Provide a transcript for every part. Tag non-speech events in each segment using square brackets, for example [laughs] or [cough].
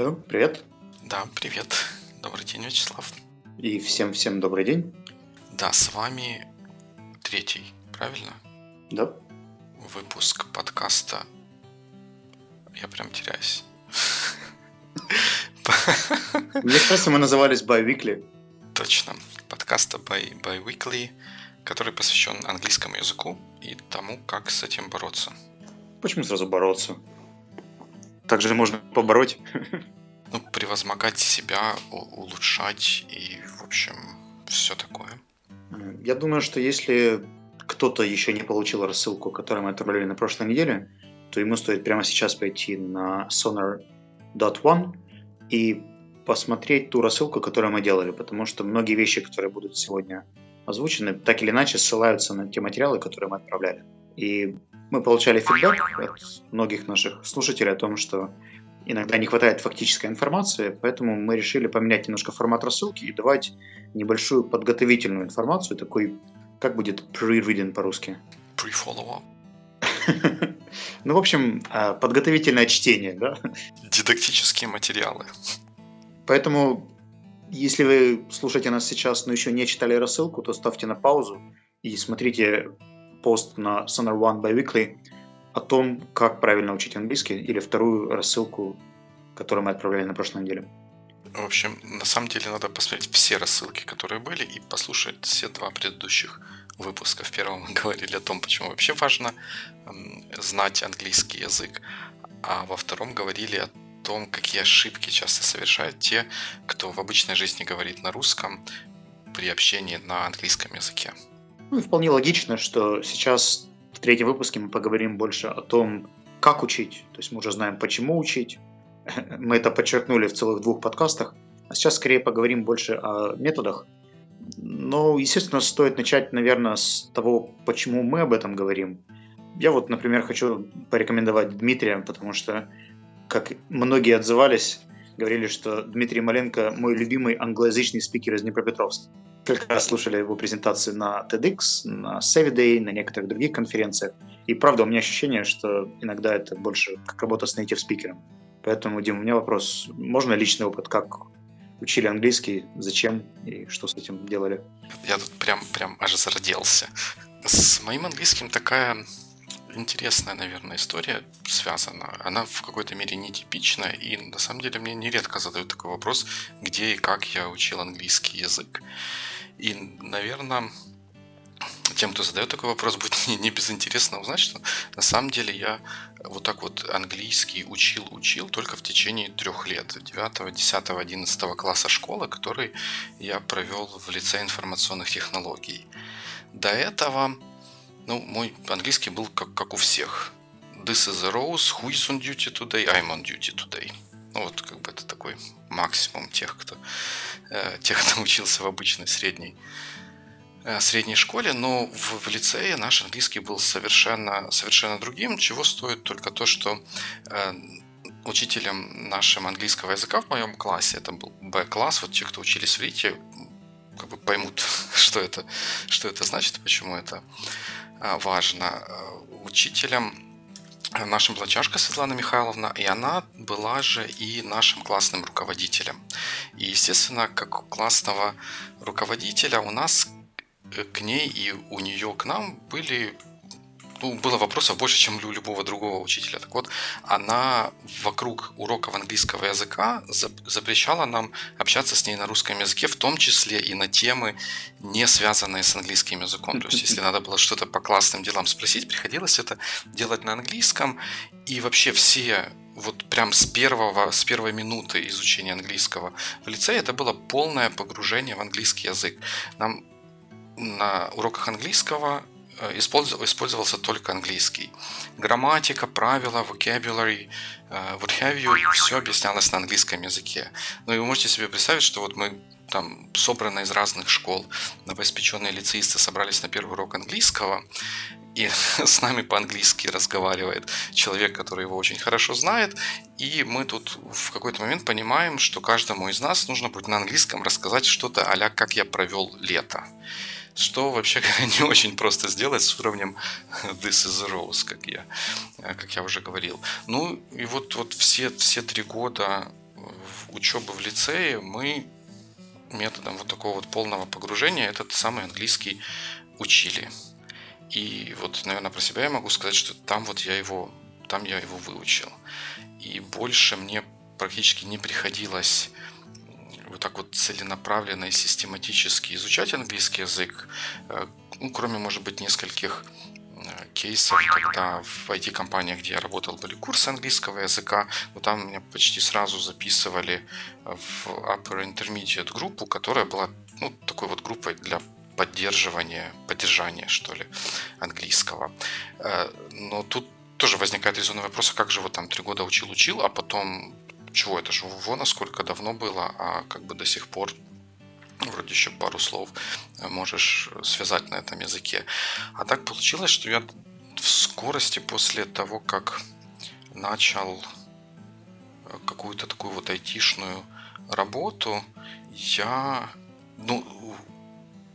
Алло, привет. Да, привет. Добрый день, Вячеслав. И всем-всем добрый день. Да, с вами третий, правильно? Да. Выпуск подкаста. Я прям теряюсь. Мне кажется, мы назывались By Weekly. Точно. Подкаста by, by Weekly, который посвящен английскому языку и тому, как с этим бороться. Почему сразу бороться? Так же можно побороть. Ну, превозмогать себя, улучшать и, в общем, все такое. Я думаю, что если кто-то еще не получил рассылку, которую мы отправляли на прошлой неделе, то ему стоит прямо сейчас пойти на sonar.one и посмотреть ту рассылку, которую мы делали, потому что многие вещи, которые будут сегодня озвучены, так или иначе ссылаются на те материалы, которые мы отправляли. И мы получали фидбэк от многих наших слушателей о том, что иногда не хватает фактической информации, поэтому мы решили поменять немножко формат рассылки и давать небольшую подготовительную информацию, такой, как будет pre-reading по-русски? Pre-follow-up. [laughs] Ну, в общем, а, подготовительное чтение, да? Дидактические материалы. Поэтому, если вы слушаете нас сейчас, но еще не читали рассылку, то ставьте на паузу и смотрите пост на Sonar One by Weekly о том, как правильно учить английский, или вторую рассылку, которую мы отправляли на прошлой неделе. В общем, на самом деле надо посмотреть все рассылки, которые были, и послушать все два предыдущих выпуска. В первом мы [laughs] говорили о том, почему вообще важно знать английский язык, а во втором говорили о том, какие ошибки часто совершают те, кто в обычной жизни говорит на русском при общении на английском языке. Ну вполне логично, что сейчас в третьем выпуске мы поговорим больше о том, как учить. То есть мы уже знаем, почему учить. [laughs] Мы это подчеркнули в целых двух подкастах. А сейчас скорее поговорим больше о методах, но, естественно, стоит начать, наверное, с того, почему мы об этом говорим. Я вот, например, хочу порекомендовать Дмитрия, потому что, как многие отзывались, говорили, что Дмитрий Маленко мой любимый англоязычный спикер из Днепропетровска. Как раз слушали его презентации на TEDx, на Savvy на некоторых других конференциях. И правда, у меня ощущение, что иногда это больше как работа с native спикером. Поэтому, Дим, у меня вопрос. Можно личный опыт, как учили английский, зачем и что с этим делали? Я тут прям, прям аж зарделся. С моим английским такая интересная, наверное, история связана. Она в какой-то мере нетипичная, и на самом деле мне нередко задают такой вопрос, где и как я учил английский язык. И, наверное, тем, кто задает такой вопрос, будет не, не безинтересно узнать, что на самом деле я вот так вот английский учил, учил только в течение трех лет, 9, 10, 11 класса школы, который я провел в лице информационных технологий. До этого, ну, мой английский был как, как у всех. This is a rose, who is on duty today, I'm on duty today. Ну, вот как бы это такой максимум тех, кто, э, тех, кто учился в обычной средней Э, средней школе, но в, в лицее наш английский был совершенно, совершенно другим, чего стоит только то, что э, учителем нашим английского языка в моем классе, это был Б-класс, вот те, кто учились в РИТе, как бы поймут, [laughs] что это, что это значит, почему это э, важно. Учителем нашим была Светлана Михайловна, и она была же и нашим классным руководителем. И, естественно, как классного руководителя у нас к ней и у нее к нам были было вопросов больше, чем у любого другого учителя. Так вот, она вокруг уроков английского языка запрещала нам общаться с ней на русском языке, в том числе и на темы, не связанные с английским языком. То есть, если надо было что-то по классным делам спросить, приходилось это делать на английском. И вообще все вот прям с первого, с первой минуты изучения английского в лице это было полное погружение в английский язык. Нам на уроках английского использовался только английский. Грамматика, правила, vocabulary, э, what have you, все объяснялось на английском языке. Ну и вы можете себе представить, что вот мы там собраны из разных школ, новоиспеченные лицеисты собрались на первый урок английского, и [laughs] с нами по-английски разговаривает человек, который его очень хорошо знает, и мы тут в какой-то момент понимаем, что каждому из нас нужно будет на английском рассказать что-то а как я провел лето что вообще [laughs] не очень просто сделать с уровнем [laughs] This is Rose, как я, как я уже говорил. Ну и вот, вот все, все три года учебы в лицее мы методом вот такого вот полного погружения этот самый английский учили. И вот, наверное, про себя я могу сказать, что там вот я его, там я его выучил. И больше мне практически не приходилось так вот целенаправленно и систематически изучать английский язык, э, ну, кроме, может быть, нескольких э, кейсов, когда в IT-компаниях, где я работал, были курсы английского языка, но там меня почти сразу записывали в Upper Intermediate группу, которая была ну, такой вот группой для поддерживания, поддержания, что ли, английского. Э, но тут тоже возникает резонный вопрос, а как же вот там три года учил-учил, а потом чего, это же вон насколько давно было, а как бы до сих пор вроде еще пару слов э, можешь связать на этом языке. А так получилось, что я в скорости после того, как начал э, какую-то такую вот айтишную работу, я, ну,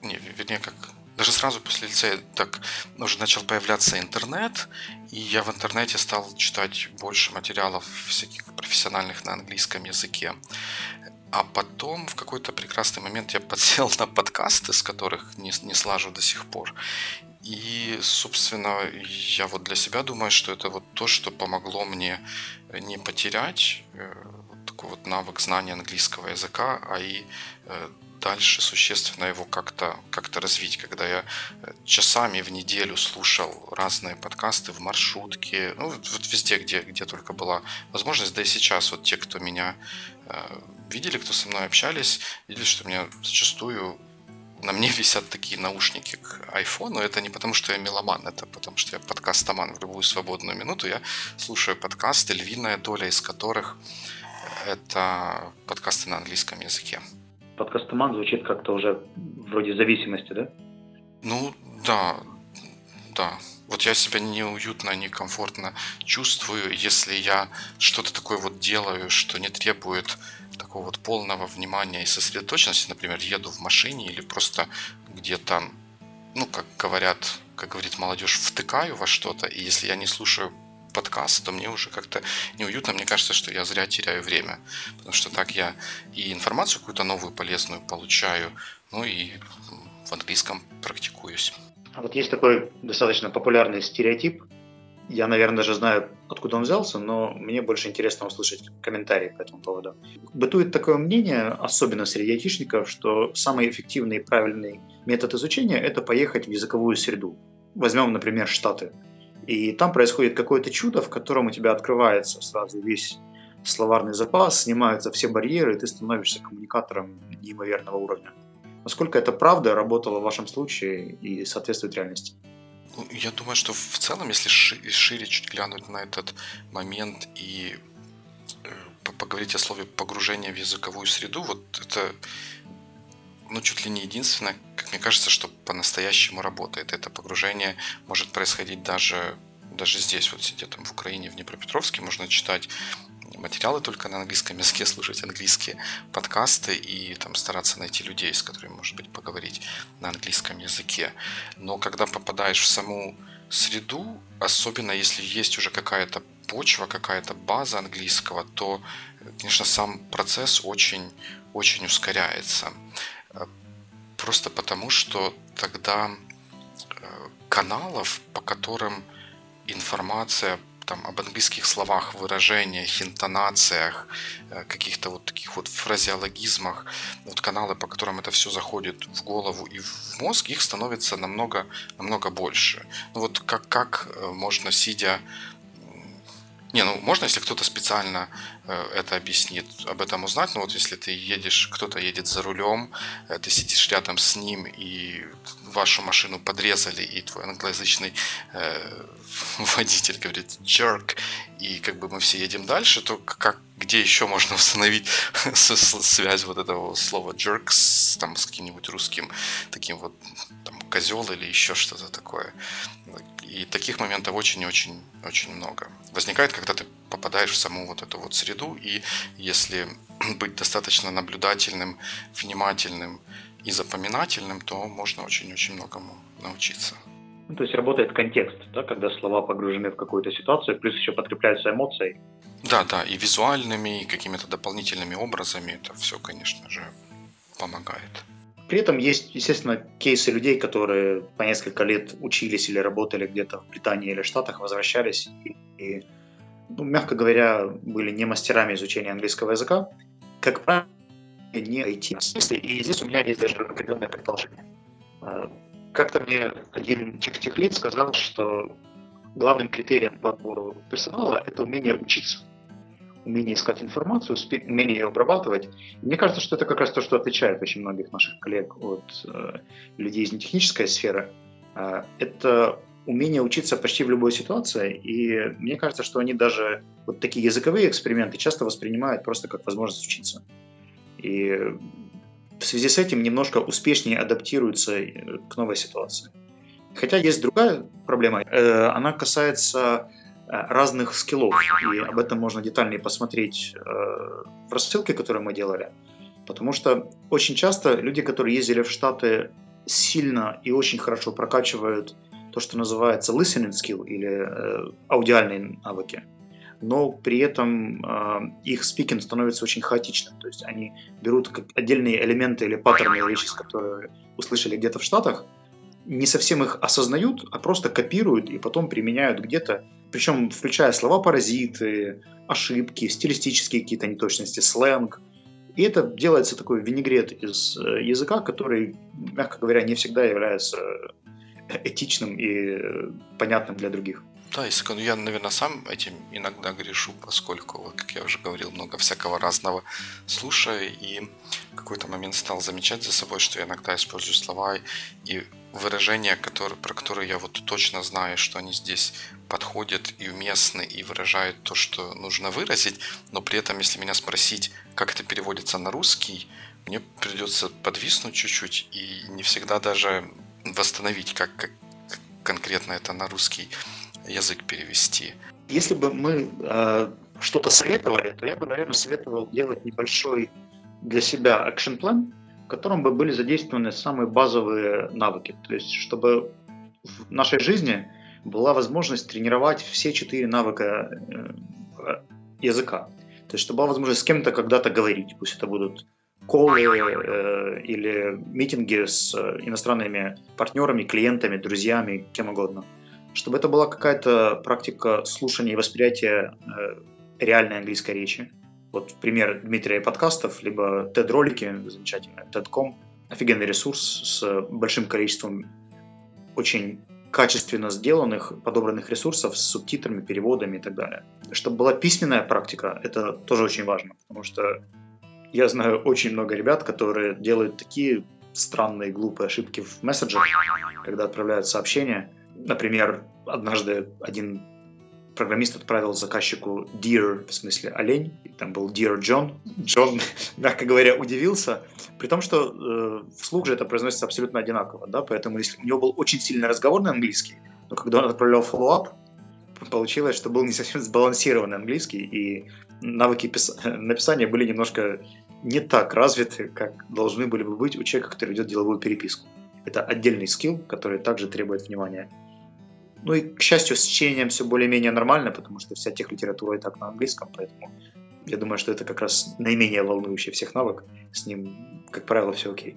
не, вернее, как даже сразу после лицея так уже начал появляться интернет, и я в интернете стал читать больше материалов всяких профессиональных на английском языке. А потом в какой-то прекрасный момент я подсел на подкасты, с которых не, не слажу до сих пор. И, собственно, я вот для себя думаю, что это вот то, что помогло мне не потерять э, такой вот навык знания английского языка, а и э, дальше существенно его как-то как развить, когда я э, часами в неделю слушал разные подкасты в маршрутке, ну, вот везде, где, где только была возможность, да и сейчас вот те, кто меня э, видели, кто со мной общались, видели, что меня зачастую на мне [laughs] висят такие наушники к айфону. Это не потому, что я меломан, это потому, что я подкастоман. В любую свободную минуту я слушаю подкасты, львиная доля из которых это подкасты на английском языке. Подкастоман звучит как-то уже вроде зависимости, да? Ну, да, да. Вот я себя неуютно, некомфортно чувствую, если я что-то такое вот делаю, что не требует такого вот полного внимания и сосредоточенности. Например, еду в машине или просто где-то, ну, как говорят, как говорит молодежь, втыкаю во что-то, и если я не слушаю подкаст, то мне уже как-то неуютно. Мне кажется, что я зря теряю время. Потому что так я и информацию какую-то новую, полезную получаю, ну и в английском практикуюсь. А вот есть такой достаточно популярный стереотип. Я, наверное, даже знаю, откуда он взялся, но мне больше интересно услышать комментарии по этому поводу. Бытует такое мнение, особенно среди айтишников, что самый эффективный и правильный метод изучения – это поехать в языковую среду. Возьмем, например, Штаты. И там происходит какое-то чудо, в котором у тебя открывается сразу весь словарный запас, снимаются все барьеры, и ты становишься коммуникатором неимоверного уровня. Насколько это правда работало в вашем случае и соответствует реальности? Ну, я думаю, что в целом, если шире чуть глянуть на этот момент и э, поговорить о слове погружение в языковую среду, вот это ну, чуть ли не единственное, как мне кажется, что по-настоящему работает. Это погружение может происходить даже, даже здесь, вот сидя там в Украине, в Днепропетровске, можно читать материалы только на английском языке, [laughs] слушать английские подкасты и там стараться найти людей, с которыми, может быть, поговорить на английском языке. Но когда попадаешь в саму среду, особенно если есть уже какая-то почва, какая-то база английского, то, конечно, сам процесс очень, очень ускоряется. Просто потому, что тогда э, каналов, по которым информация там, об английских словах, выражениях, интонациях, э, каких-то вот таких вот фразеологизмах, вот каналы, по которым это все заходит в голову и в мозг, их становится намного, намного больше. Ну вот как, как э, можно, сидя не, ну можно, если кто-то специально э, это объяснит, об этом узнать. Но вот если ты едешь, кто-то едет за рулем, э, ты сидишь рядом с ним, и вашу машину подрезали, и твой англоязычный э, [laughs] водитель говорит jerk, и как бы мы все едем дальше, то как, где еще можно [laughs] установить [laughs] связь вот этого слова jerk с, там, с каким-нибудь русским таким вот козел или еще что-то такое. И таких моментов очень-очень очень много. Возникает, когда ты попадаешь в саму вот эту вот среду, и если [clears throat] быть достаточно наблюдательным, внимательным и запоминательным, то можно очень-очень многому научиться. Ну, то есть работает контекст, да, когда слова погружены в какую-то ситуацию, плюс еще подкрепляются эмоцией. Да, да, и визуальными, и какими-то дополнительными образами. Это все, конечно же, помогает. При этом есть, естественно, кейсы людей, которые по несколько лет учились или работали где-то в Британии или Штатах, возвращались и, и ну, мягко говоря, были не мастерами изучения английского языка. Как правило, не IT. И здесь у меня есть даже определенное предположение. А, как-то мне один техлит сказал, что главным критерием по отбору персонала – это умение учиться, умение искать информацию, умение ее обрабатывать. Мне кажется, что это как раз то, что отличает очень многих наших коллег от э, людей из нетехнической сферы. Э, это умение учиться почти в любой ситуации, и мне кажется, что они даже вот такие языковые эксперименты часто воспринимают просто как возможность учиться. И в связи с этим немножко успешнее адаптируются э, к новой ситуации. Хотя есть другая проблема, э, она касается разных скиллов, и об этом можно детальнее посмотреть в рассылке, которую мы делали. Потому что очень часто люди, которые ездили в Штаты, сильно и очень хорошо прокачивают то, что называется listening skill или аудиальные навыки но при этом э, их спикинг становится очень хаотичным. То есть они берут как отдельные элементы или паттерны речи, которые услышали где-то в Штатах, не совсем их осознают, а просто копируют и потом применяют где-то, причем включая слова-паразиты, ошибки, стилистические какие-то неточности, сленг. И это делается такой винегрет из э, языка, который, мягко говоря, не всегда является этичным и понятным для других. Да, если, я, наверное, сам этим иногда грешу, поскольку, как я уже говорил, много всякого разного слушаю, и в какой-то момент стал замечать за собой, что я иногда использую слова и выражения, которые, про которые я вот точно знаю, что они здесь подходят и уместны, и выражают то, что нужно выразить, но при этом, если меня спросить, как это переводится на русский, мне придется подвиснуть чуть-чуть и не всегда даже восстановить, как, как конкретно это на русский язык перевести. Если бы мы э, что-то советовали, то я бы, наверное, советовал делать небольшой для себя экшен-план, в котором бы были задействованы самые базовые навыки. То есть, чтобы в нашей жизни была возможность тренировать все четыре навыка э, языка. То есть, чтобы была возможность с кем-то когда-то говорить. Пусть это будут колы э, или митинги с э, иностранными партнерами, клиентами, друзьями, кем угодно чтобы это была какая-то практика слушания и восприятия э, реальной английской речи. Вот пример Дмитрия подкастов, либо TED-ролики, замечательно, TED.com, офигенный ресурс с большим количеством очень качественно сделанных, подобранных ресурсов с субтитрами, переводами и так далее. Чтобы была письменная практика, это тоже очень важно, потому что я знаю очень много ребят, которые делают такие странные, глупые ошибки в месседжах, когда отправляют сообщения – Например, однажды один программист отправил заказчику dear, в смысле олень, там был dear John. Джон, [laughs] мягко говоря, удивился, при том, что э, вслух же это произносится абсолютно одинаково, да, поэтому если у него был очень сильный разговорный английский, но когда он отправлял follow-up, получилось, что был не совсем сбалансированный английский, и навыки пис... [laughs] написания были немножко не так развиты, как должны были бы быть у человека, который ведет деловую переписку. Это отдельный скилл, который также требует внимания ну и, к счастью, с чтением все более-менее нормально, потому что вся техлитература и так на английском, поэтому я думаю, что это как раз наименее волнующий всех навык. С ним, как правило, все окей.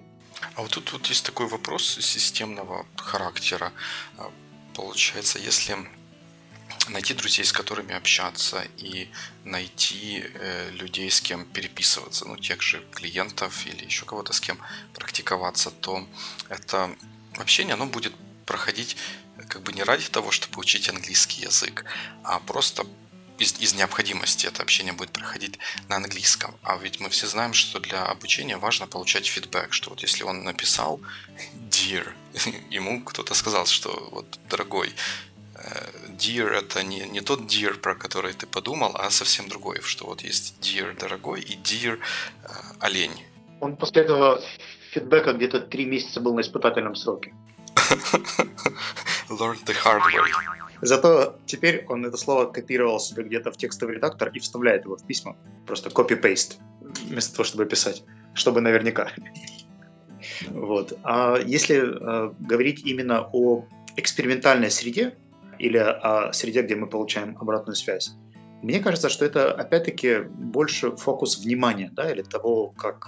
А вот тут вот есть такой вопрос системного характера. А, получается, если найти друзей, с которыми общаться и найти э, людей, с кем переписываться, ну, тех же клиентов или еще кого-то, с кем практиковаться, то это общение, оно будет проходить как бы не ради того, чтобы учить английский язык, а просто из, из необходимости это общение будет проходить на английском. А ведь мы все знаем, что для обучения важно получать фидбэк, что вот если он написал dear, [laughs] ему кто-то сказал, что вот дорогой, э, dear это не, не тот dear, про который ты подумал, а совсем другой, что вот есть dear дорогой и dear э, олень. Он после этого фидбэка где-то три месяца был на испытательном сроке. [laughs] Learn the hard way. Зато теперь он это слово копировал себе где-то в текстовый редактор и вставляет его в письма. Просто copy-paste, вместо того, чтобы писать. Чтобы наверняка. Вот. А если э, говорить именно о экспериментальной среде или о среде, где мы получаем обратную связь, мне кажется, что это опять-таки больше фокус внимания, да, или того, как,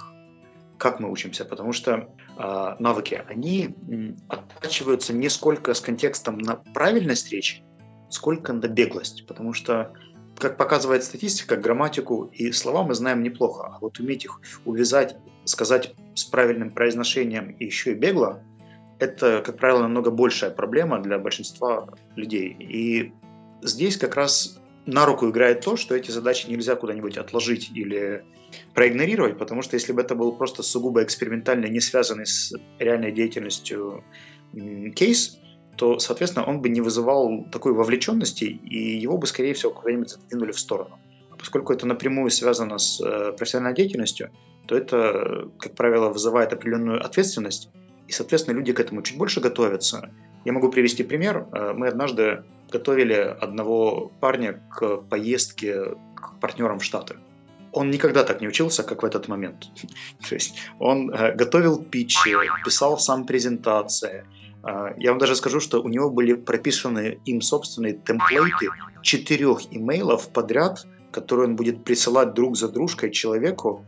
как мы учимся, потому что э, навыки, они оттачиваются не сколько с контекстом на правильность речи, сколько на беглость, потому что как показывает статистика, грамматику и слова мы знаем неплохо, а вот уметь их увязать, сказать с правильным произношением и еще и бегло, это, как правило, намного большая проблема для большинства людей. И здесь как раз на руку играет то, что эти задачи нельзя куда-нибудь отложить или проигнорировать, потому что если бы это был просто сугубо экспериментальный, не связанный с реальной деятельностью кейс, то, соответственно, он бы не вызывал такой вовлеченности, и его бы, скорее всего, куда-нибудь задвинули в сторону. А поскольку это напрямую связано с э, профессиональной деятельностью, то это, как правило, вызывает определенную ответственность, и, соответственно, люди к этому чуть больше готовятся. Я могу привести пример. Э, мы однажды готовили одного парня к поездке к партнерам в Штаты. Он никогда так не учился, как в этот момент. [laughs] То есть он э, готовил питчи, писал сам презентации. Э, я вам даже скажу, что у него были прописаны им собственные темплейты четырех имейлов подряд, которые он будет присылать друг за дружкой человеку,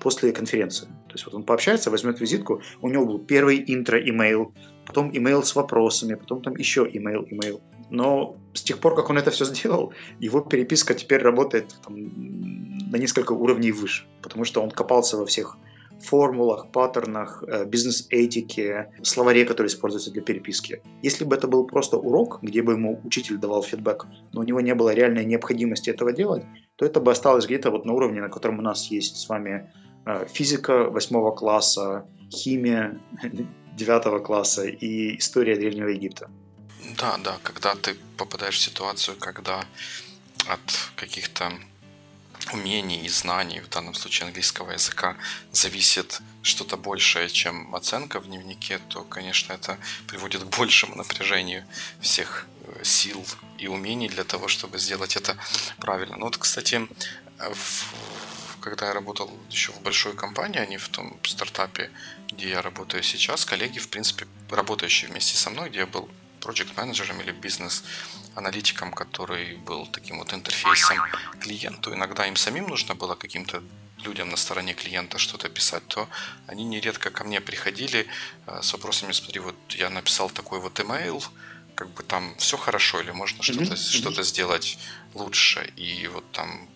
после конференции. То есть вот он пообщается, возьмет визитку, у него был первый интро-имейл, потом имейл с вопросами, потом там еще имейл, имейл. Но с тех пор, как он это все сделал, его переписка теперь работает там, на несколько уровней выше, потому что он копался во всех формулах, паттернах, э, бизнес-этике, словаре, который используется для переписки. Если бы это был просто урок, где бы ему учитель давал фидбэк, но у него не было реальной необходимости этого делать, то это бы осталось где-то вот на уровне, на котором у нас есть с вами э, физика восьмого класса, химия [laughs] девятого класса и история Древнего Египта. Да, да, когда ты попадаешь в ситуацию, когда от каких-то умений и знаний, в данном случае английского языка, зависит что-то большее, чем оценка в дневнике, то, конечно, это приводит к большему напряжению всех э, сил и умений для того, чтобы сделать это правильно. Ну вот, кстати, в, когда я работал еще в большой компании, а не в том стартапе, где я работаю сейчас, коллеги, в принципе, работающие вместе со мной, где я был проект менеджером или бизнес-аналитиком, который был таким вот интерфейсом клиенту. Иногда им самим нужно было каким-то людям на стороне клиента что-то писать, то они нередко ко мне приходили э, с вопросами, смотри, вот я написал такой вот email, как бы там все хорошо или можно что-то mm-hmm. что сделать лучше. И вот там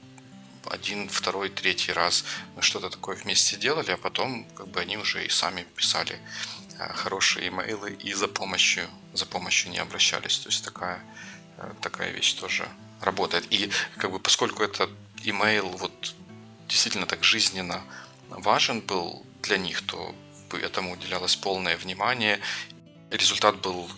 один, второй, третий раз мы что-то такое вместе делали, а потом как бы они уже и сами писали Э, хорошие имейлы и за помощью, за помощью не обращались. То есть такая, э, такая вещь тоже работает. И как бы поскольку этот имейл вот действительно так жизненно важен был для них, то этому уделялось полное внимание. Результат был,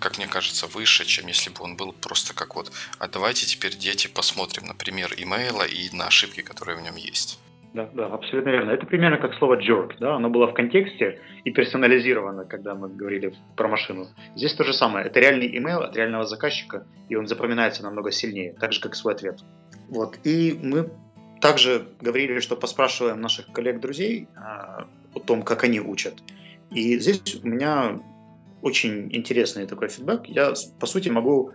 как мне кажется, выше, чем если бы он был просто как вот, а давайте теперь, дети, посмотрим на пример имейла и на ошибки, которые в нем есть. Да, да, абсолютно верно. Это примерно как слово jerk, да, оно было в контексте и персонализировано, когда мы говорили про машину. Здесь то же самое. Это реальный имейл от реального заказчика, и он запоминается намного сильнее, так же, как свой ответ. Вот. И мы также говорили, что поспрашиваем наших коллег-друзей а, о том, как они учат. И здесь у меня очень интересный такой фидбэк. Я, по сути, могу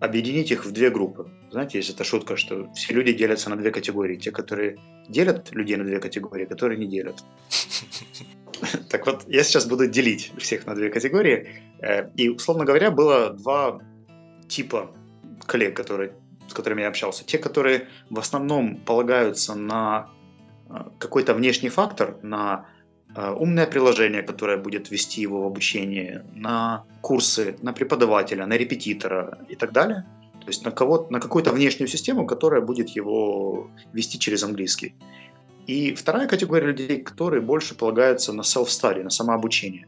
объединить их в две группы. Знаете, есть эта шутка, что все люди делятся на две категории. Те, которые делят людей на две категории, которые не делят. [laughs] Так вот, я сейчас буду делить всех на две категории. Э, и, условно говоря, было два типа коллег, которые, с которыми я общался. Те, которые в основном полагаются на э, какой-то внешний фактор, на умное приложение, которое будет вести его в обучение, на курсы, на преподавателя, на репетитора и так далее – то есть на, кого на какую-то внешнюю систему, которая будет его вести через английский. И вторая категория людей, которые больше полагаются на self-study, на самообучение.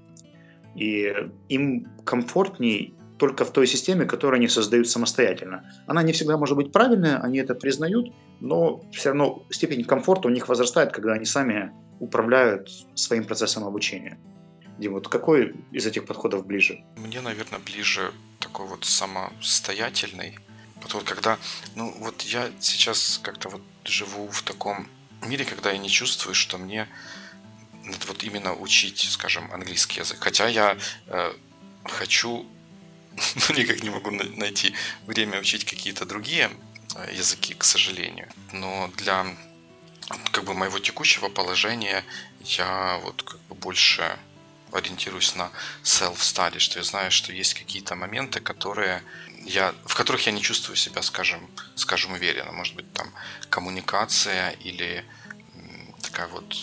И им комфортнее только в той системе, которую они создают самостоятельно. Она не всегда может быть правильная, они это признают, но все равно степень комфорта у них возрастает, когда они сами управляют своим процессом обучения. Дим, вот какой из этих подходов ближе? Мне, наверное, ближе такой вот самостоятельный. Вот когда, ну вот я сейчас как-то вот живу в таком мире, когда я не чувствую, что мне надо вот именно учить, скажем, английский язык. Хотя я э, хочу, [laughs] ну, никак не могу найти время учить какие-то другие э, языки, к сожалению. Но для как бы моего текущего положения я вот как бы больше ориентируюсь на self-study, что я знаю, что есть какие-то моменты, которые я, в которых я не чувствую себя, скажем, скажем, уверенно. Может быть, там коммуникация или такая вот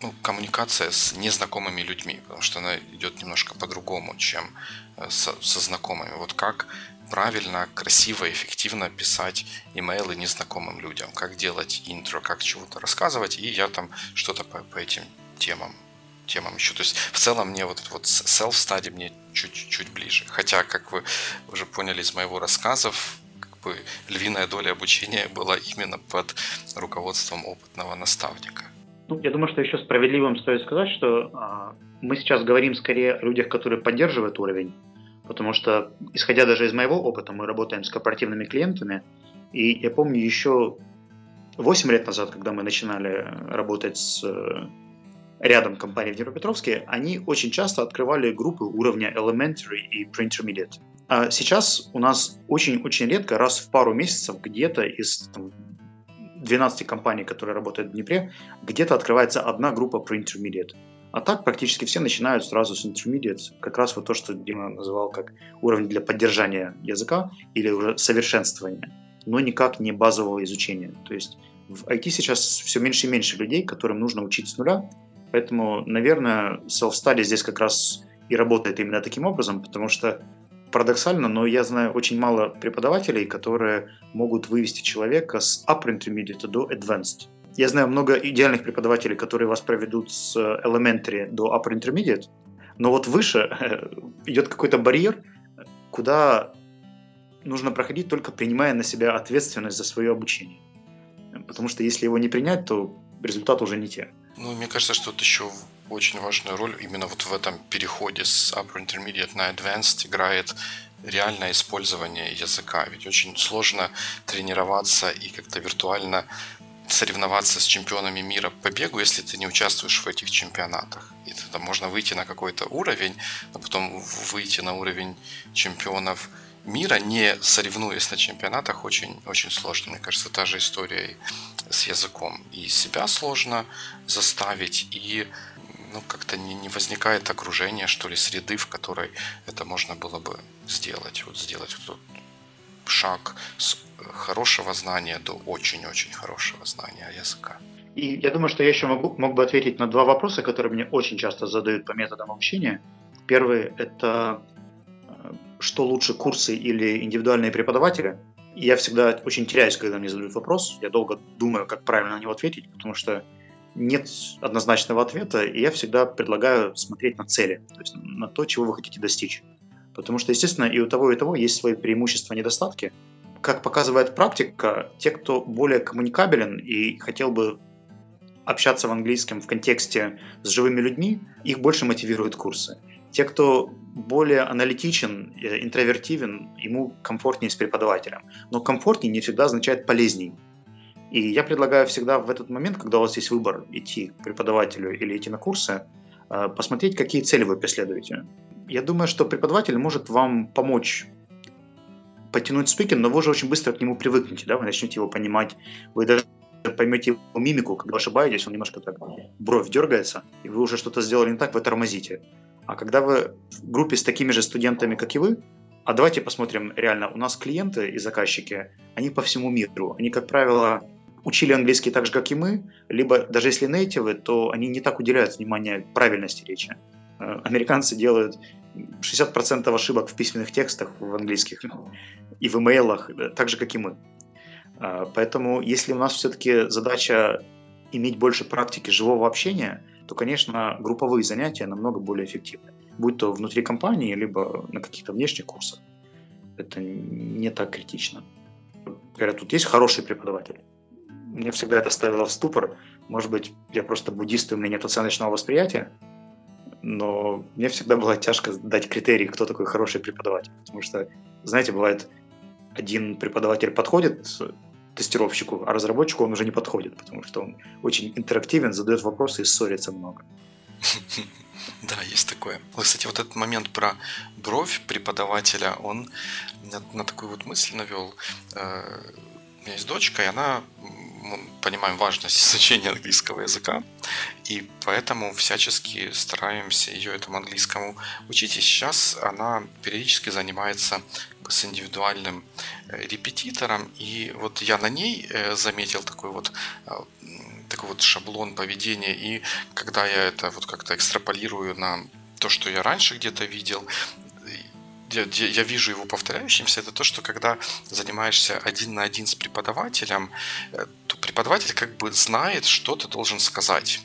ну, коммуникация с незнакомыми людьми, потому что она идет немножко по-другому, чем э, со, со знакомыми. Вот как правильно, красиво, эффективно писать имейлы незнакомым людям, как делать интро, как чего-то рассказывать, и я там что-то по, по этим темам темам еще. То есть в целом мне вот вот self-study мне чуть-чуть ближе. Хотя, как вы уже поняли из моего рассказов, как бы львиная доля обучения была именно под руководством опытного наставника. Ну, я думаю, что еще справедливым стоит сказать, что а, мы сейчас говорим скорее о людях, которые поддерживают уровень, потому что, исходя даже из моего опыта, мы работаем с корпоративными клиентами, и я помню еще 8 лет назад, когда мы начинали работать с рядом компаний в Днепропетровске, они очень часто открывали группы уровня Elementary и Pre-Intermediate. А сейчас у нас очень-очень редко, раз в пару месяцев, где-то из там, 12 компаний, которые работают в Днепре, где-то открывается одна группа Pre-Intermediate. А так практически все начинают сразу с Intermediate, как раз вот то, что Дима называл как уровень для поддержания языка или уже совершенствования, но никак не базового изучения. То есть в IT сейчас все меньше и меньше людей, которым нужно учить с нуля, Поэтому, наверное, self-study здесь как раз и работает именно таким образом, потому что парадоксально, но я знаю очень мало преподавателей, которые могут вывести человека с upper intermediate до advanced. Я знаю много идеальных преподавателей, которые вас проведут с elementary до upper intermediate, но вот выше идет какой-то барьер, куда нужно проходить только принимая на себя ответственность за свое обучение. Потому что если его не принять, то результат уже не те. Ну, мне кажется, что это еще очень важную роль именно вот в этом переходе с Upper Intermediate на Advanced играет реальное использование языка. Ведь очень сложно тренироваться и как-то виртуально соревноваться с чемпионами мира по бегу, если ты не участвуешь в этих чемпионатах. И тогда можно выйти на какой-то уровень, но потом выйти на уровень чемпионов мира, не соревнуясь на чемпионатах, очень, очень сложно. Мне кажется, та же история с языком. И себя сложно заставить, и ну, как-то не, не возникает окружения, что ли, среды, в которой это можно было бы сделать. Вот сделать вот шаг с хорошего знания до очень-очень хорошего знания языка. И я думаю, что я еще могу, мог бы ответить на два вопроса, которые мне очень часто задают по методам обучения. Первый – это э, что лучше, курсы или индивидуальные преподаватели – я всегда очень теряюсь, когда мне задают вопрос. Я долго думаю, как правильно на него ответить, потому что нет однозначного ответа, и я всегда предлагаю смотреть на цели, то есть на то, чего вы хотите достичь. Потому что, естественно, и у того, и у того есть свои преимущества и недостатки. Как показывает практика, те, кто более коммуникабелен и хотел бы общаться в английском в контексте с живыми людьми, их больше мотивируют курсы. Те, кто более аналитичен, э, интровертивен, ему комфортнее с преподавателем. Но комфортнее не всегда означает полезней. И я предлагаю всегда в этот момент, когда у вас есть выбор, идти к преподавателю или идти на курсы, э, посмотреть, какие цели вы преследуете. Я думаю, что преподаватель может вам помочь потянуть спикинг, но вы уже очень быстро к нему привыкнете, да, вы начнете его понимать, вы даже поймете его мимику, когда ошибаетесь, он немножко так бровь дергается, и вы уже что-то сделали не так, вы тормозите. А когда вы в группе с такими же студентами, как и вы, а давайте посмотрим реально, у нас клиенты и заказчики, они по всему миру. Они, как правило, учили английский так же, как и мы, либо даже если нейтивы, то они не так уделяют внимания правильности речи. Э, американцы делают 60% ошибок в письменных текстах в английских и в имейлах, э, так же, как и мы. Э, поэтому, если у нас все-таки задача иметь больше практики живого общения, то, конечно, групповые занятия намного более эффективны. Будь то внутри компании, либо на каких-то внешних курсах. Это не так критично. Говорят, тут есть хороший преподаватель. Мне всегда это ставило в ступор. Может быть, я просто буддист, и у меня нет оценочного восприятия, но мне всегда было тяжко дать критерии, кто такой хороший преподаватель. Потому что, знаете, бывает, один преподаватель подходит тестировщику, а разработчику он уже не подходит, потому что он очень интерактивен, задает вопросы и ссорится много. [laughs] Да, есть такое. Кстати, вот этот момент про бровь преподавателя, он на такую вот мысль навел. Э, у меня есть дочка, и она понимаем важность [laughs] изучения английского языка, и поэтому всячески стараемся ее этому английскому учить. И сейчас она периодически занимается с индивидуальным э, репетитором, и вот я на ней э, заметил такой вот такой вот шаблон поведения, и когда я это вот как-то экстраполирую на то, что я раньше где-то видел, я, я вижу его повторяющимся, это то, что когда занимаешься один на один с преподавателем, э, то преподаватель как бы знает, что ты должен сказать.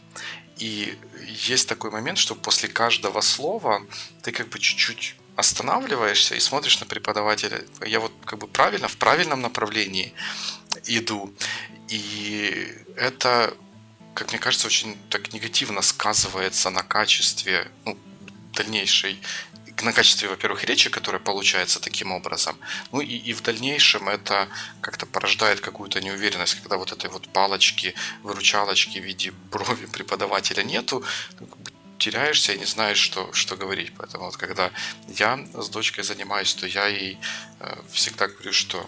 И есть такой момент, что после каждого слова ты как бы чуть-чуть останавливаешься и смотришь на преподавателя. Я вот как бы правильно, в правильном направлении иду. И это, как мне кажется, очень так негативно сказывается на качестве ну, дальнейшей на качестве, во-первых, речи, которая получается таким образом, ну и, и в дальнейшем это как-то порождает какую-то неуверенность, когда вот этой вот палочки, выручалочки в виде брови [laughs] преподавателя нету, ну, теряешься и не знаешь, что, что говорить. Поэтому вот когда я с дочкой занимаюсь, то я ей э, всегда говорю, что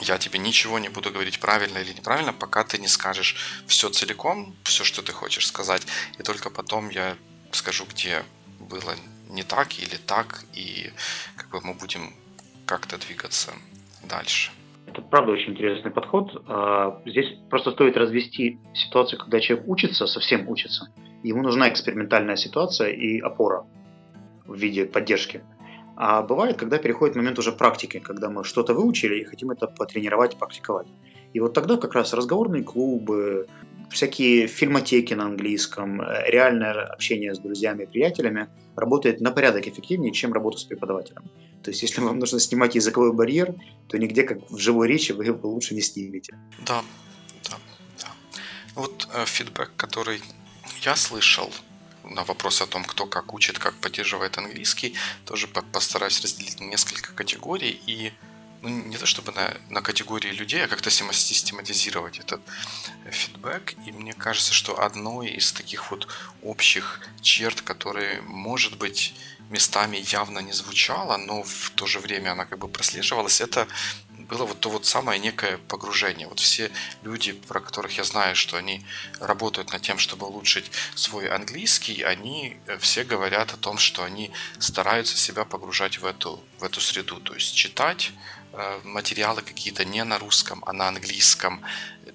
я тебе ничего не буду говорить правильно или неправильно, пока ты не скажешь все целиком, все, что ты хочешь сказать, и только потом я скажу, где было не так или так, и как бы мы будем как-то двигаться дальше. Это правда очень интересный подход. А, здесь просто стоит развести ситуацию, когда человек учится, совсем учится. Ему нужна экспериментальная ситуация и опора в виде поддержки. А бывает, когда переходит момент уже практики, когда мы что-то выучили и хотим это потренировать, практиковать. И вот тогда как раз разговорные клубы, всякие фильмотеки на английском, реальное общение с друзьями и приятелями работает на порядок эффективнее, чем работа с преподавателем. То есть, если вам нужно снимать языковой барьер, то нигде, как в живой речи, вы его лучше не снимете. Да, да, да. Вот э, фидбэк, который я слышал на вопрос о том, кто как учит, как поддерживает английский, тоже постараюсь разделить на несколько категорий и ну, не то чтобы на, на категории людей, а как-то систематизировать этот фидбэк. И мне кажется, что одной из таких вот общих черт, которые, может быть, местами явно не звучала, но в то же время она как бы прослеживалась, это было вот то вот самое некое погружение. Вот все люди, про которых я знаю, что они работают над тем, чтобы улучшить свой английский, они э, все говорят о том, что они стараются себя погружать в эту, в эту среду. То есть читать э, материалы какие-то не на русском, а на английском.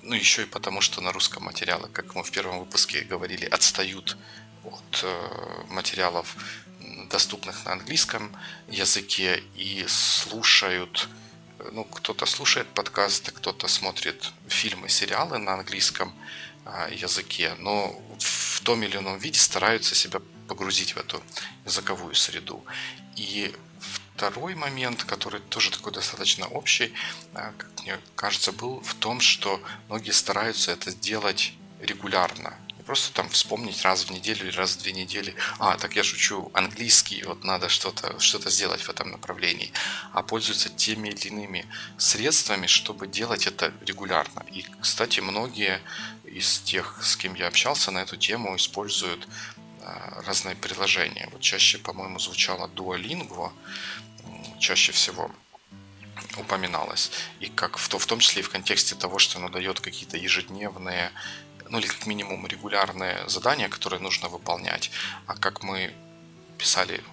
Ну, еще и потому, что на русском материалы, как мы в первом выпуске говорили, отстают от э, материалов доступных на английском языке и слушают ну, кто-то слушает подкасты, кто-то смотрит фильмы, сериалы на английском а, языке, но в том или ином виде стараются себя погрузить в эту языковую среду. И второй момент, который тоже такой достаточно общий, а, как мне кажется, был в том, что многие стараются это делать регулярно просто там вспомнить раз в неделю или раз в две недели, а, так я шучу, английский, вот надо что-то что сделать в этом направлении, а пользуются теми или иными средствами, чтобы делать это регулярно. И, кстати, многие из тех, с кем я общался на эту тему, используют а, разные приложения. Вот чаще, по-моему, звучало Duolingo, чаще всего упоминалось. И как в, то, в том числе и в контексте того, что оно дает какие-то ежедневные ну или как минимум регулярные задания, которые нужно выполнять. А как мы писали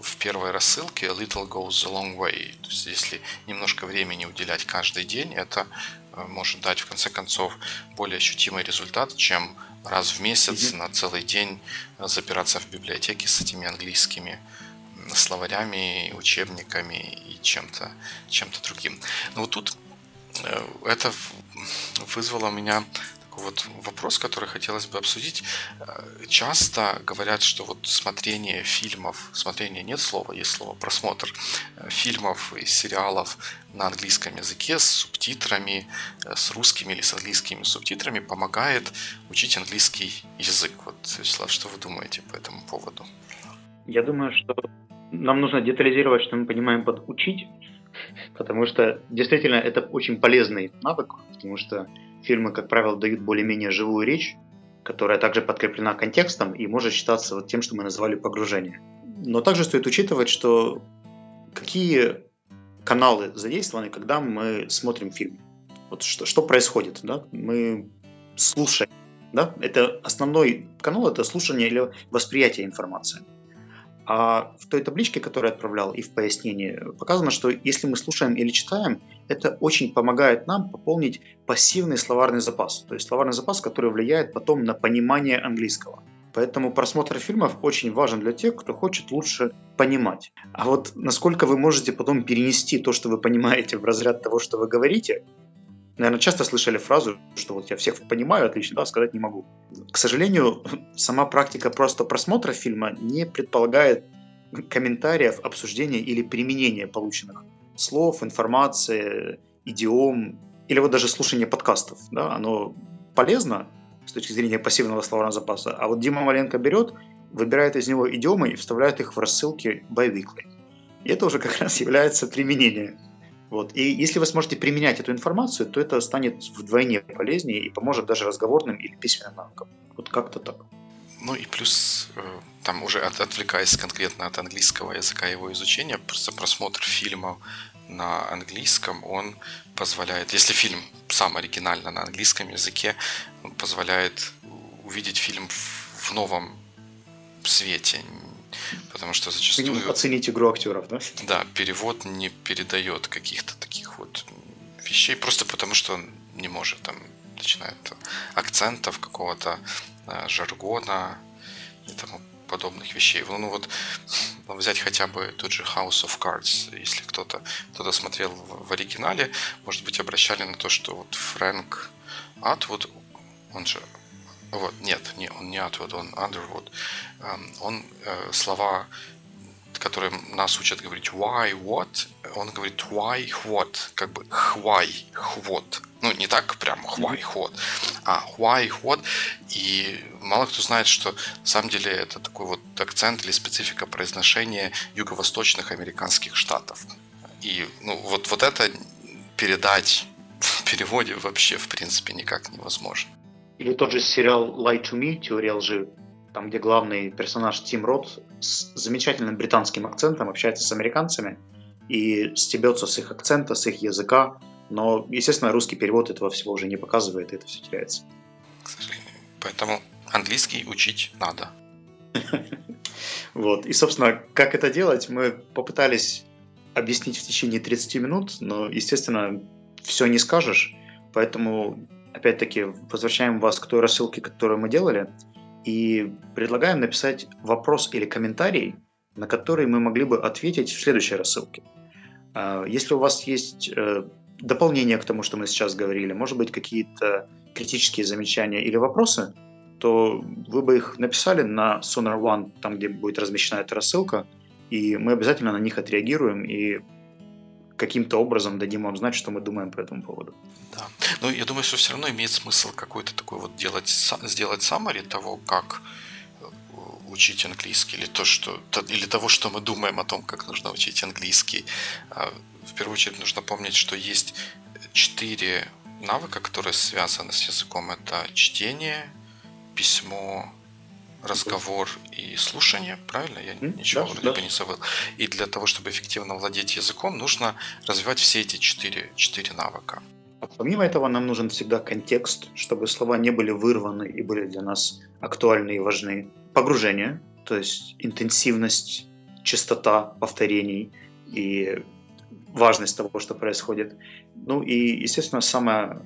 в первой рассылке, a little goes a long way. То есть если немножко времени уделять каждый день, это э, может дать в конце концов более ощутимый результат, чем раз в месяц mm-hmm. на целый день запираться в библиотеке с этими английскими словарями, учебниками и чем-то чем другим. Но вот тут э, это вызвало у меня вот вопрос, который хотелось бы обсудить. Э, часто говорят, что вот смотрение фильмов, смотрение нет слова, есть слово просмотр э, фильмов и сериалов на английском языке с субтитрами, э, с русскими или с английскими субтитрами помогает учить английский язык. Вот, Вячеслав, что вы думаете по этому поводу? Я думаю, что нам нужно детализировать, что мы понимаем под учить, [laughs] потому что действительно это очень полезный навык, потому что фильмы, как правило, дают более-менее живую речь, которая также подкреплена контекстом и может считаться вот тем, что мы назвали погружение. Но также стоит учитывать, что какие каналы задействованы, когда мы смотрим фильм. Вот что, что происходит, да? Мы слушаем, да? Это основной канал, это слушание или восприятие информации. А в той табличке, которую я отправлял, и в пояснении показано, что если мы слушаем или читаем, это очень помогает нам пополнить пассивный словарный запас. То есть словарный запас, который влияет потом на понимание английского. Поэтому просмотр фильмов очень важен для тех, кто хочет лучше понимать. А вот насколько вы можете потом перенести то, что вы понимаете, в разряд того, что вы говорите, наверное, часто слышали фразу, что вот я всех понимаю отлично, да, сказать не могу. К сожалению, сама практика просто просмотра фильма не предполагает комментариев, обсуждения или применения полученных слов, информации, идиом или вот даже слушания подкастов. Да, оно полезно, с точки зрения пассивного словарного запаса. А вот Дима Маленко берет, выбирает из него идиомы и вставляет их в рассылки biweekly. И это уже как раз является применением. Вот. И если вы сможете применять эту информацию, то это станет вдвойне полезнее и поможет даже разговорным или письменным навыкам. Вот как-то так. Ну и плюс, э, там уже отвлекаясь конкретно от английского языка его изучения, просто просмотр фильмов на английском, он позволяет, если фильм сам оригинально на английском языке, он позволяет увидеть фильм в новом свете, потому что зачастую... Оценить игру актеров, да? Да, перевод не передает каких-то таких вот вещей, просто потому что он не может там начинает акцентов какого-то э, жаргона и тому подобных вещей. Ну, ну вот взять хотя бы тот же House of Cards, если кто-то кто смотрел в, в оригинале, может быть, обращали на то, что вот Фрэнк Атвуд, он же вот, нет, не, он не Атвуд, он Андервуд. Эм, он э, слова которые нас учат говорить why, what, он говорит why, what, как бы why, what. Ну, не так прям why, what, а why, what. И мало кто знает, что на самом деле это такой вот акцент или специфика произношения юго-восточных американских штатов. И ну, вот, вот это передать в переводе вообще, в принципе, никак невозможно. Или тот же сериал Lie to Me, теория лжи, там, где главный персонаж Тим Рот с замечательным британским акцентом общается с американцами и стебется с их акцента, с их языка, но, естественно, русский перевод этого всего уже не показывает, и это все теряется. К сожалению. Поэтому английский учить надо. [laughs] Вот. И, собственно, как это делать, мы попытались объяснить в течение 30 минут, но, естественно, все не скажешь. Поэтому, опять-таки, возвращаем вас к той рассылке, которую мы делали и предлагаем написать вопрос или комментарий, на который мы могли бы ответить в следующей рассылке. А, если у вас есть э, дополнение к тому, что мы сейчас говорили, может быть, какие-то критические замечания или вопросы, то вы бы их написали на Sonar One, там, где будет размещена эта рассылка, и мы обязательно на них отреагируем и каким-то образом дадим вам знать, что мы думаем по этому поводу. Да. Но я думаю, что все равно имеет смысл какой-то такой вот делать, сделать summary того, как э, учить английский, или, то, что, или того, что мы думаем о том, как нужно учить английский. А, в первую очередь нужно помнить, что есть четыре навыка, которые связаны с языком. Это чтение, письмо, разговор и слушание, правильно? Я mm, ничего да, вроде да. бы не забыл. И для того, чтобы эффективно владеть языком, нужно развивать все эти четыре, четыре навыка. А помимо этого нам нужен всегда контекст, чтобы слова не были вырваны и были для нас актуальны и важны. Погружение, то есть интенсивность, частота повторений и важность того, что происходит. Ну и, естественно, самое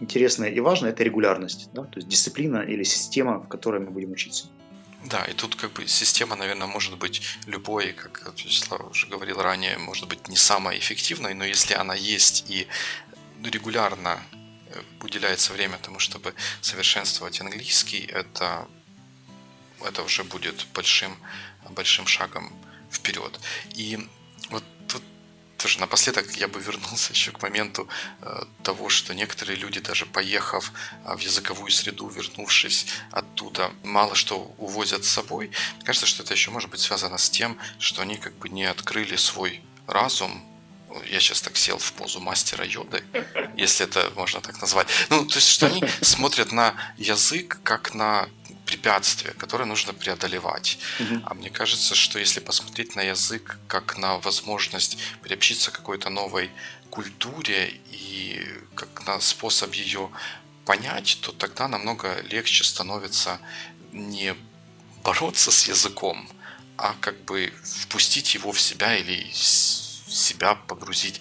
интересное и важное – это регулярность, да? то есть дисциплина или система, в которой мы будем учиться. Да, и тут как бы система, наверное, может быть любой, как Вячеслав уже говорил ранее, может быть не самая эффективной, но если она есть и регулярно э, уделяется время тому, чтобы совершенствовать английский, это, это уже будет большим, большим шагом вперед. И тоже напоследок я бы вернулся [laughs] еще к моменту э, того, что некоторые люди, даже поехав э, в языковую среду, вернувшись оттуда, мало что увозят с собой. Мне кажется, что это еще может быть связано с тем, что они как бы не открыли свой разум я сейчас так сел в позу мастера йоды, если это можно так назвать. Ну, то есть, что они смотрят на язык как на препятствие, которое нужно преодолевать. Угу. А мне кажется, что если посмотреть на язык как на возможность приобщиться к какой-то новой культуре и как на способ ее понять, то тогда намного легче становится не бороться с языком, а как бы впустить его в себя или себя погрузить,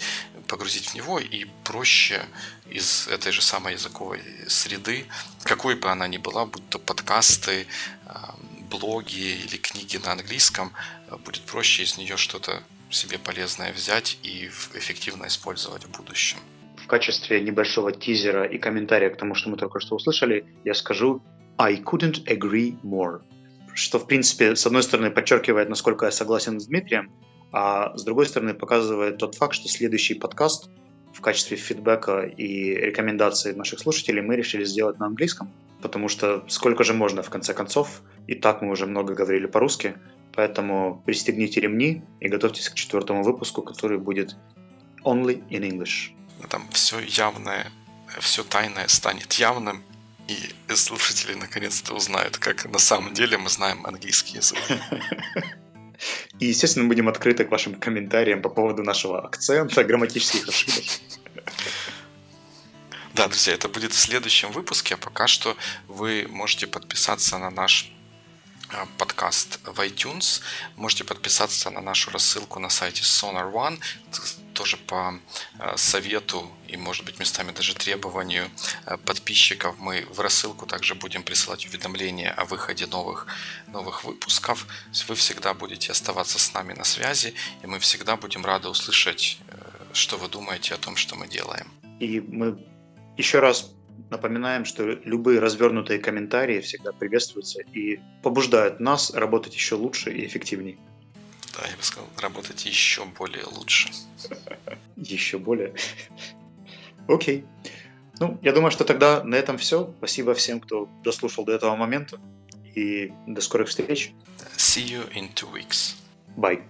погрузить в него и проще из этой же самой языковой среды, какой бы она ни была, будь то подкасты, блоги или книги на английском, будет проще из нее что-то себе полезное взять и эффективно использовать в будущем. В качестве небольшого тизера и комментария к тому, что мы только что услышали, я скажу I couldn't agree more. Что, в принципе, с одной стороны, подчеркивает, насколько я согласен с Дмитрием, а с другой стороны, показывает тот факт, что следующий подкаст в качестве фидбэка и рекомендаций наших слушателей мы решили сделать на английском, потому что сколько же можно, в конце концов, и так мы уже много говорили по-русски, поэтому пристегните ремни и готовьтесь к четвертому выпуску, который будет only in English. Там все явное, все тайное станет явным, и слушатели наконец-то узнают, как на самом деле мы знаем английский язык. [laughs] И, естественно, будем открыты к вашим комментариям по поводу нашего акцента, грамматических ошибок. Да, друзья, это будет в следующем выпуске. А пока что вы можете подписаться на наш а, подкаст в iTunes. Можете подписаться на нашу рассылку на сайте Sonar One тоже по э, совету и, может быть, местами даже требованию э, подписчиков мы в рассылку также будем присылать уведомления о выходе новых, новых выпусков. Вы всегда будете оставаться с нами на связи, и мы всегда будем рады услышать, э, что вы думаете о том, что мы делаем. И мы еще раз напоминаем, что любые развернутые комментарии всегда приветствуются и побуждают нас работать еще лучше и эффективнее да, я бы сказал, работать еще более лучше. Еще более. Окей. Ну, я думаю, что тогда на этом все. Спасибо всем, кто дослушал до этого момента. И до скорых встреч. See you in two weeks. Bye.